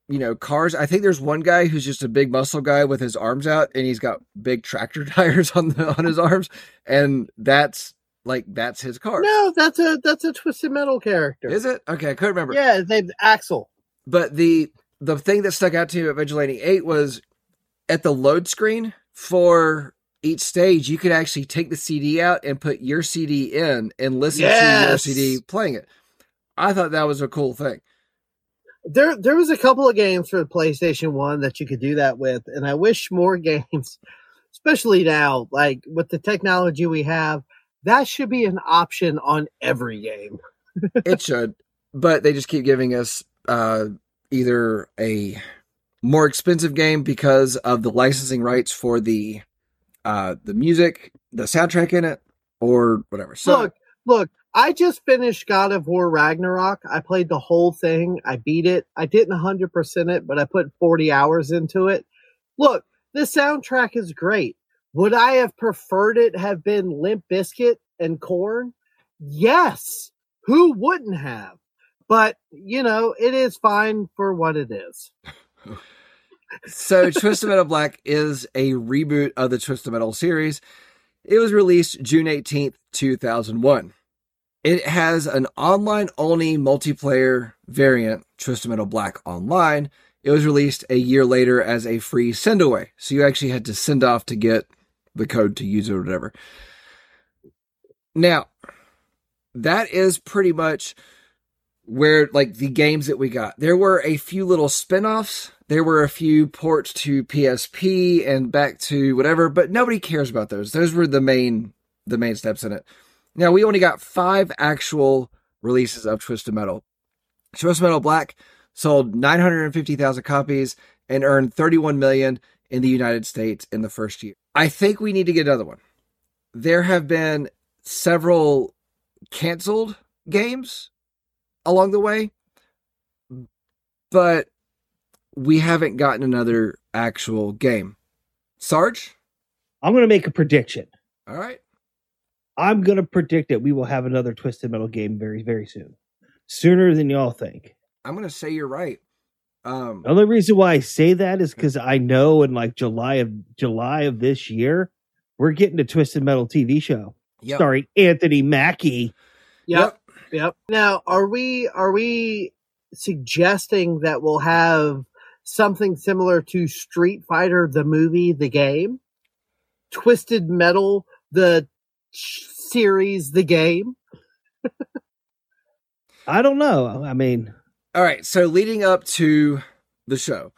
you know, cars. I think there's one guy who's just a big muscle guy with his arms out and he's got big tractor [LAUGHS] tires on the on his arms and that's like that's his car. No, that's a that's a twisted metal character. Is it? Okay, I couldn't remember. Yeah, his name's Axel. But the the thing that stuck out to me at Vigilante 8 was at the load screen for each stage, you could actually take the CD out and put your CD in and listen to your CD playing it. I thought that was a cool thing. There there was a couple of games for the PlayStation 1 that you could do that with, and I wish more [LAUGHS] games, especially now, like with the technology we have, that should be an option on every game. [LAUGHS] it should, but they just keep giving us uh, either a more expensive game because of the licensing rights for the uh, the music, the soundtrack in it, or whatever. So look, look, I just finished God of War Ragnarok. I played the whole thing. I beat it. I didn't 100% it, but I put 40 hours into it. Look, the soundtrack is great. Would I have preferred it have been Limp Bizkit and Korn? Yes. Who wouldn't have? But, you know, it is fine for what it is. so Twisted Metal Black is a reboot of the Twisted Metal series. It was released June 18th, 2001. It has an online only multiplayer variant, Twisted Metal Black Online. It was released a year later as a free send away. So you actually had to send off to get the code to use it or whatever. Now, that is pretty much where like the games that we got. There were a few little spin-offs. There were a few ports to PSP and back to whatever, but nobody cares about those. Those were the main the main steps in it. Now we only got five actual releases of Twisted Metal. Twisted Metal Black sold 950,000 copies and earned 31 million in the United States in the first year. I think we need to get another one. There have been several canceled games along the way, but we haven't gotten another actual game. Sarge? I'm going to make a prediction. All right. I'm going to predict that we will have another Twisted Metal game very, very soon. Sooner than y'all think. I'm going to say you're right. Um, The only reason why I say that is because I know in like July of July of this year, we're getting a Twisted Metal TV show yep. starring Anthony Mackie. Yep. Yep. Now, are we are we suggesting that we'll have something similar to Street Fighter the movie, the game? Twisted Metal the sh- series, the game? I don't know. I mean, All right. So leading up to the show,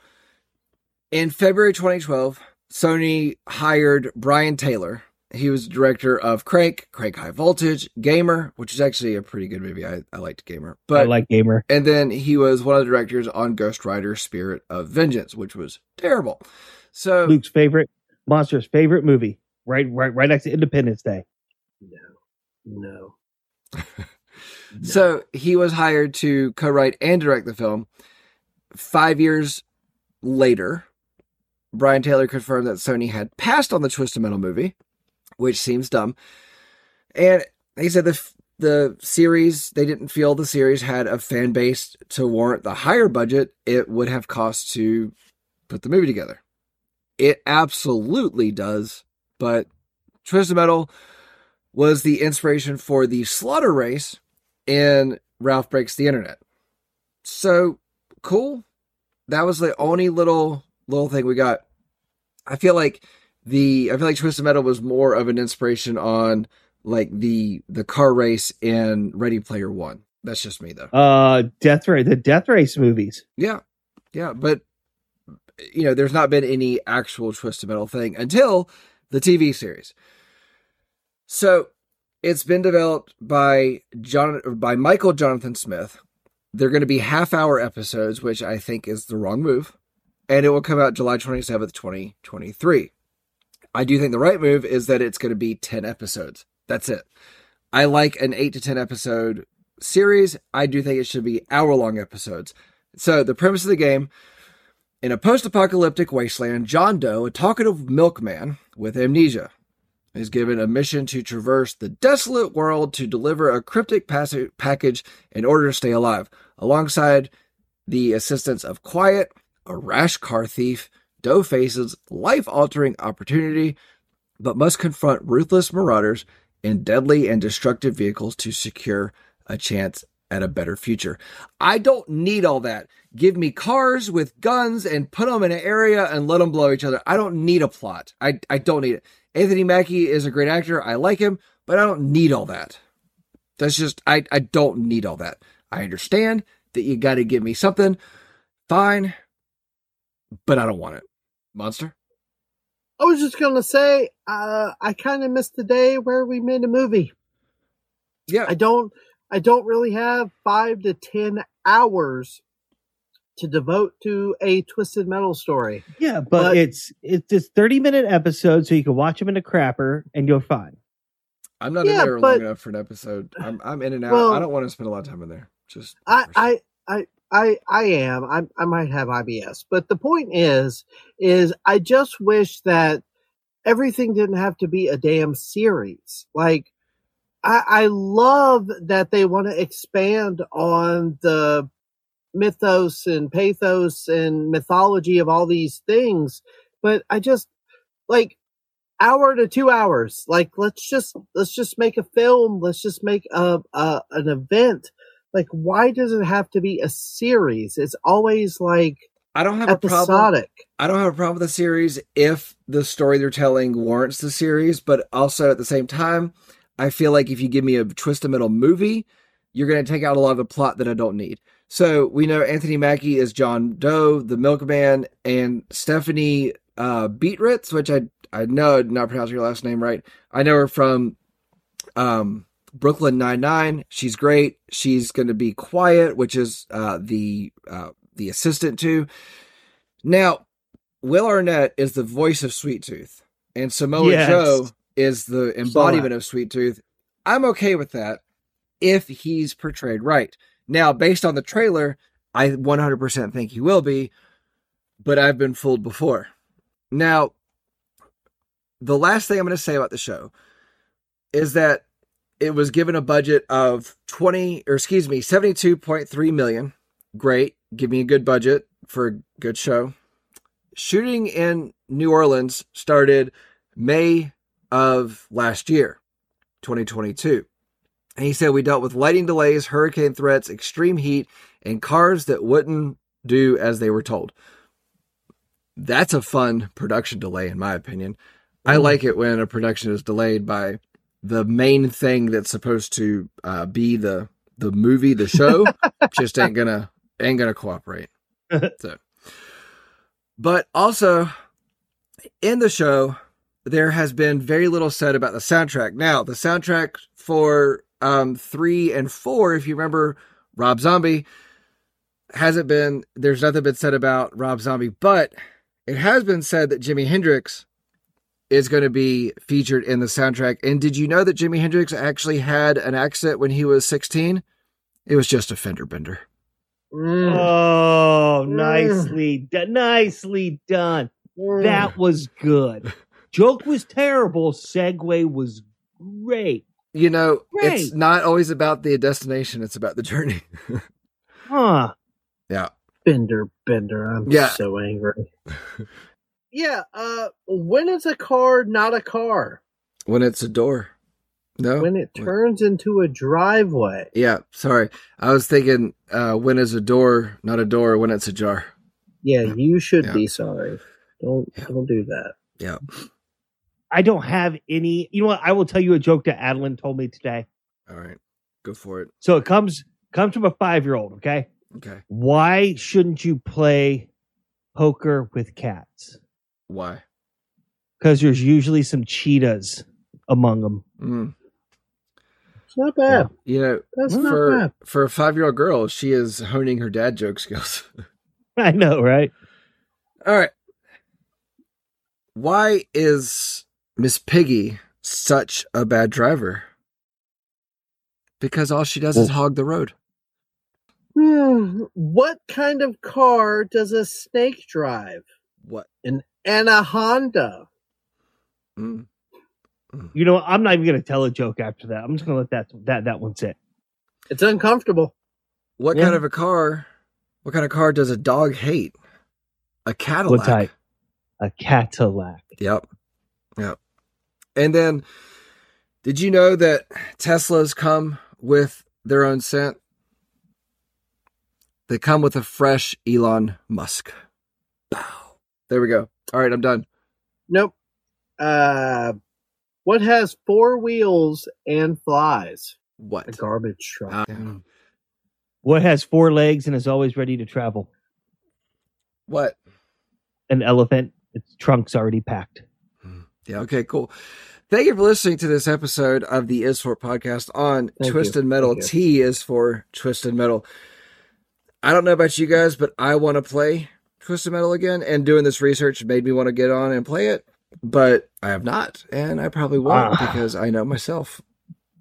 in February 2012, Sony hired Brian Taylor. He was director of Crank, Crank High Voltage, Gamer, which is actually a pretty good movie. I, I liked Gamer. But I like gamer. and then he was one of the directors on Ghost Rider Spirit of Vengeance, which was terrible. So Luke's favorite monster's favorite movie, right, right, right next to Independence Day. [LAUGHS] No. So he was hired to co-write and direct the film. Five years later, Brian Taylor confirmed that Sony had passed on the Twisted Metal movie, which seems dumb. And he said the the series they didn't feel the series had a fan base to warrant the higher budget it would have cost to put the movie together. It absolutely does, but Twisted Metal was the inspiration for the Slaughter Race in Ralph Breaks the Internet. So cool. That was the only little little thing we got. I feel like the I feel like Twisted Metal was more of an inspiration on like the the car race in Ready Player One. That's just me though. Uh, Death Race, the Death Race movies. Yeah. Yeah, but you know, there's not been any actual Twisted Metal thing until the TV series. So it's been developed by John by Michael Jonathan Smith. They're going to be half hour episodes, which I think is the wrong move. And it will come out July 27th, 2023. I do think the right move is that it's going to be 10 episodes. That's it. I like an 8 to 10 episode series. I do think it should be hour long episodes. So the premise of the game in a post apocalyptic wasteland, John Doe, a talkative milkman with amnesia, is given a mission to traverse the desolate world to deliver a cryptic pass- package in order to stay alive, alongside the assistance of Quiet, a rash car thief. Doe faces life altering opportunity, but must confront ruthless marauders in deadly and destructive vehicles to secure a chance at a better future. I don't need all that. Give me cars with guns and put them in an area and let them blow each other. I don't need a plot. I, I don't need it. Anthony Mackie is a great actor. I like him, but I don't need all that. That's just, I, I don't need all that. I understand that you got to give me something. Fine. But I don't want it. Monster? I was just gonna say, uh, I kind of missed the day where we made a movie. Yeah. I don't, I don't really have five to ten hours to devote to a twisted metal story. Yeah, but, But- it's it's this thirty minute episode, so you can watch them in a crapper and you're fine. I'm not in there but- long enough for an episode. I'm, I'm in and out. Well- I don't want to spend a lot of time in there. Just I, I, I, I, I am. I, I might have IBS, but the point is, is I just wish that everything didn't have to be a damn series. Like, I, I love that they want to expand on the mythos and pathos and mythology of all these things, but I just like hour to two hours. Like, let's just let's just make a film. Let's just make a, a an event like why does it have to be a series it's always like I don't have a problem. episodic I don't have a problem with the series if the story they're telling warrants the series, but also at the same time, I feel like if you give me a twist of metal movie, you're going to take out a lot of the plot that I don't need. So we know Anthony Mackie is John Doe, the milkman, and Stephanie uh, Beatriz, which I I know I'm not pronouncing her last name right. I know her from um, Brooklyn Nine Nine. She's great. She's going to be quiet, which is uh, the uh, the assistant to. Now, Will Arnett is the voice of Sweet Tooth, and Samoa Yes. Joe is the embodiment of Sweet Tooth. I'm okay with that if he's portrayed right. Now, based on the trailer, I 100% think he will be, but I've been fooled before. Now, the last thing I'm going to say about the show is that it was given a budget of 20 or excuse me, 72.3 million. Great. Give me a good budget for a good show. Shooting in New Orleans started May of last year, 2022. And he said we dealt with lighting delays, hurricane threats, extreme heat, and cars that wouldn't do as they were told. That's a fun production delay, in my opinion. I like it when a production is delayed by the main thing that's supposed to uh, be the the movie, the show, [LAUGHS] just ain't gonna ain't gonna cooperate. [LAUGHS] so, but also in the show, there has been very little said about the soundtrack. Now, the soundtrack for um, three and four, if you remember, Rob Zombie hasn't been. There's nothing been said about Rob Zombie, but it has been said that Jimi Hendrix is going to be featured in the soundtrack. And did you know that Jimi Hendrix actually had an accent when he was 16? It was just a fender bender. Mm, Oh, Mm. nicely done. Nicely done. mm. That was good. [LAUGHS] Joke was terrible. Segue was great. You know, it's not always about the destination, it's about the journey. [LAUGHS] Huh. yeah. Bender, Bender. I'm Yeah. so angry. [LAUGHS] yeah. Uh, when is a car not a car? When it's a door. No? When it turns into a driveway. yeah, sorry. I was thinking uh, when is a door not a door, when it's a jar. Yeah, you should Yeah. be sorry. Don't Yeah. don't do that. Yeah. I don't have any. You know what? I will tell you a joke that Adeline told me today. All right. Go for it. So it comes comes from a five year old. Okay. Okay. Why shouldn't you play poker with cats? Why? Because there's usually some cheetahs among them. Mm. It's not bad. You know, That's not for bad. for a five year old girl, she is honing her dad joke skills. [LAUGHS] I know, right? All right. Why is Miss Piggy such a bad driver? Because all she does is hog the road. Hmm. What kind of car does a snake drive? What? An Anaconda. Mm. You know, I'm not even going to tell a joke after that. I'm just going to let that that that one sit. It's uncomfortable. What Yeah. kind of a car? What kind of car does a dog hate? A Cadillac. What type? A Cadillac. Yep. Yep. And then, did you know that Teslas come with their own scent? They come with a fresh Elon Musk. Bow. There we go. All right, I'm done. Nope. Uh, what has four wheels and flies? A What? garbage truck. Ah, What has four legs and is always ready to travel? what? An elephant. Its trunk's already packed. Yeah. Okay. Cool. Thank you for listening to this episode of the Is For podcast on Thank Twisted you. Metal. Thank T is for Twisted Metal. I don't know about you guys, but I want to play Twisted Metal again, and doing this research made me want to get on and play it, but I have not, and I probably won't Ah. because I know myself.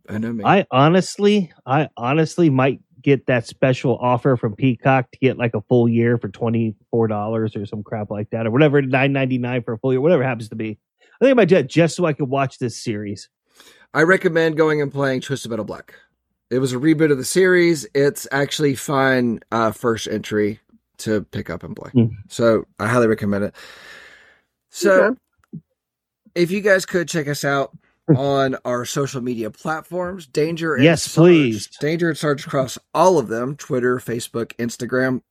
I know me. I honestly, I honestly might get that special offer from Peacock to get like a full year for twenty four dollars or some crap like that, or whatever nine ninety nine for a full year, whatever it happens to be. I think I might do that just so I could watch this series. I recommend going and playing Twisted Metal Black. It was a reboot of the series. It's actually fine uh, first entry to pick up and play. Hmm. So I highly recommend it. So Okay. if you guys could check us out [LAUGHS] on our social media platforms, Danger and Yes, Sarge. please. Danger and Sarge across all of them, Twitter, Facebook, Instagram.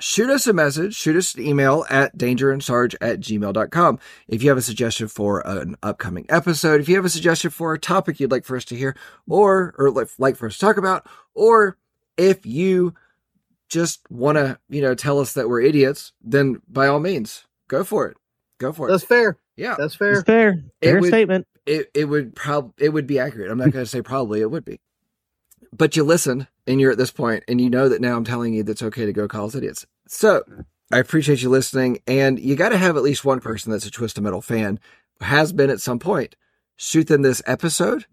Shoot us a message, shoot us an email at dangerandsarge at gmail.com. If you have a suggestion for an upcoming episode, if you have a suggestion for a topic you'd like for us to hear, or or like, like for us to talk about, or if you just want to, you know, tell us that we're idiots, then by all means, go for it. Go for it. That's fair. yeah That's It's fair. fair, It fair would- statement. it it would probably, it would be accurate. I'm not going to say probably it would be, but you listen and you're at this point and you know that now I'm telling you that's okay to go call us idiots. So I appreciate you listening, and you got to have at least one person that's a Twisted Metal fan has been at some point. Shoot them this episode,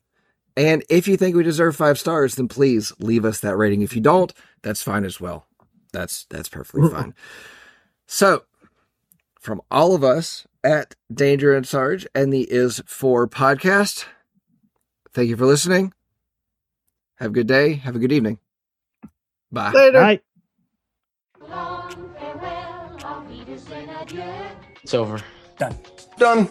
and if you think we deserve five stars, then please leave us that rating. If you don't, that's fine as well. That's that's perfectly fine. So from all of us at Danger and Sarge and the Is For podcast. Thank you for listening. Have a good day. Have a good evening. Bye. Later. All right. Long farewell, auf Wiedersehen, adieu. It's over. Done. Done.